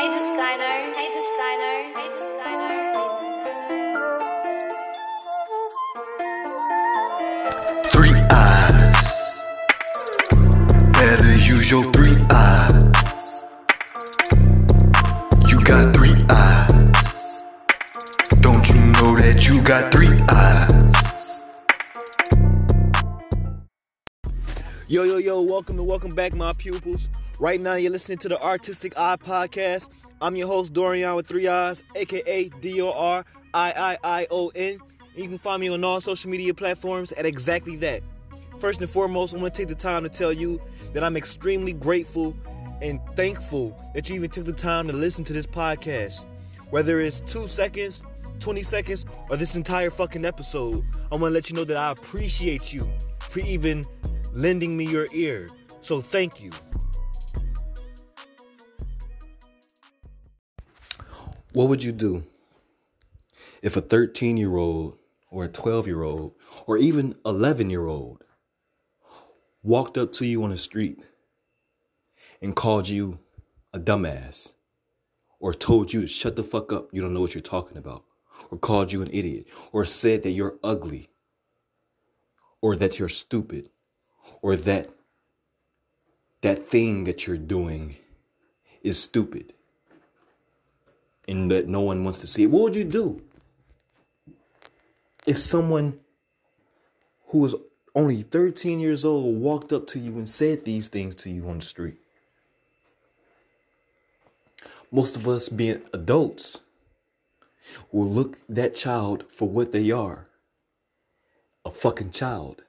Hey Discliner, hey Discliner, hey Discliner, hey Discliner. Three eyes. Better use your three eyes. You got three eyes. Don't you know that you got three eyes? Yo, yo, yo, welcome and welcome back, my pupils. Right now, you're listening to the Artistic Eye Podcast. I'm your host, Dorian with three eyes, aka D O R I I I O N. You can find me on all social media platforms at exactly that. First and foremost, I want to take the time to tell you that I'm extremely grateful and thankful that you even took the time to listen to this podcast. Whether it's two seconds, 20 seconds, or this entire fucking episode, I want to let you know that I appreciate you for even lending me your ear. So thank you. What would you do if a 13 year old or a 12 year old or even 11 year old walked up to you on the street and called you a dumbass or told you to shut the fuck up, you don't know what you're talking about, or called you an idiot, or said that you're ugly, or that you're stupid, or that that thing that you're doing is stupid and that no one wants to see it, what would you do? If someone who was only 13 years old walked up to you and said these things to you on the street. Most of us being adults will look that child for what they are. A fucking child.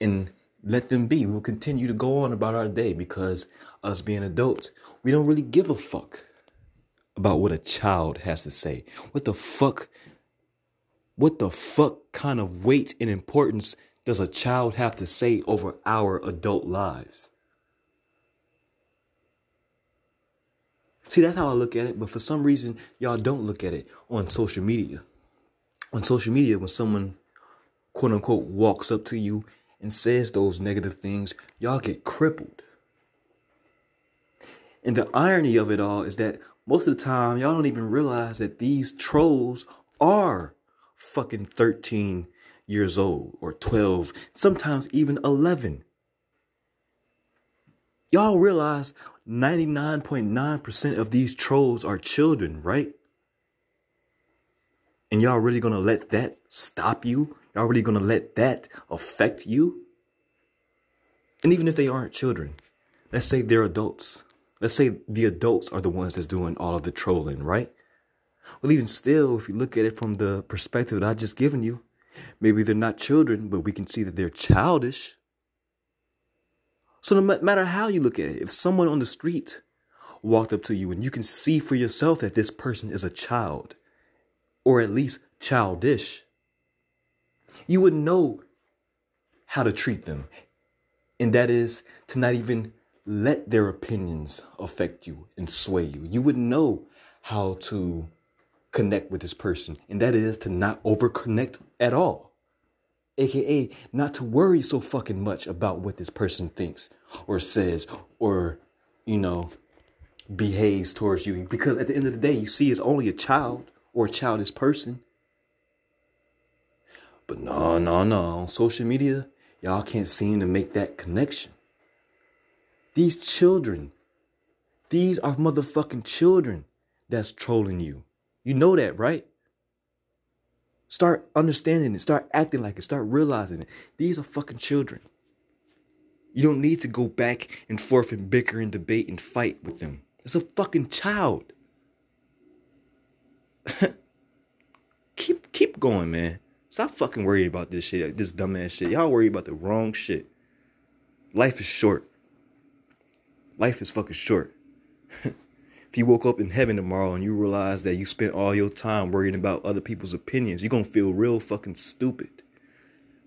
And let them be. We'll continue to go on about our day because us being adults, we don't really give a fuck about what a child has to say. What the fuck? What the fuck kind of weight and importance does a child have to say over our adult lives? See, that's how I look at it, but for some reason, y'all don't look at it on social media. On social media, when someone quote unquote walks up to you and says those negative things, y'all get crippled. And the irony of it all is that most of the time, y'all don't even realize that these trolls are fucking 13 years old or 12, sometimes even 11. Y'all realize 99.9% of these trolls are children, right? And y'all really gonna let that stop you? Y'all really gonna let that affect you? And even if they aren't children, let's say they're adults. Let's say the adults are the ones that's doing all of the trolling, right? Well, even still, if you look at it from the perspective that I just given you, maybe they're not children, but we can see that they're childish. So no matter how you look at it, if someone on the street walked up to you and you can see for yourself that this person is a child, or at least childish, you would know how to treat them. And that is to not even let their opinions affect you and sway you. You would know how to connect with this person, and that is to not overconnect at all. AKA, not to worry so fucking much about what this person thinks or says or, you know, behaves towards you. Because at the end of the day, you see it's only a child or a childish person. But no, no, no. On social media, y'all can't seem to make that connection. These children, these are motherfucking children that's trolling you. You know that, right? Start understanding it. Start acting like it. Start realizing it. These are fucking children. You don't need to go back and forth and bicker and debate and fight with them. It's a fucking child. keep keep going, man. Stop fucking worrying about this shit, this dumbass shit. Y'all worry about the wrong shit. Life is short. Life is fucking short. if you woke up in heaven tomorrow and you realize that you spent all your time worrying about other people's opinions, you're gonna feel real fucking stupid.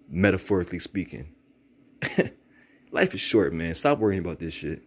Metaphorically speaking. Life is short, man. Stop worrying about this shit.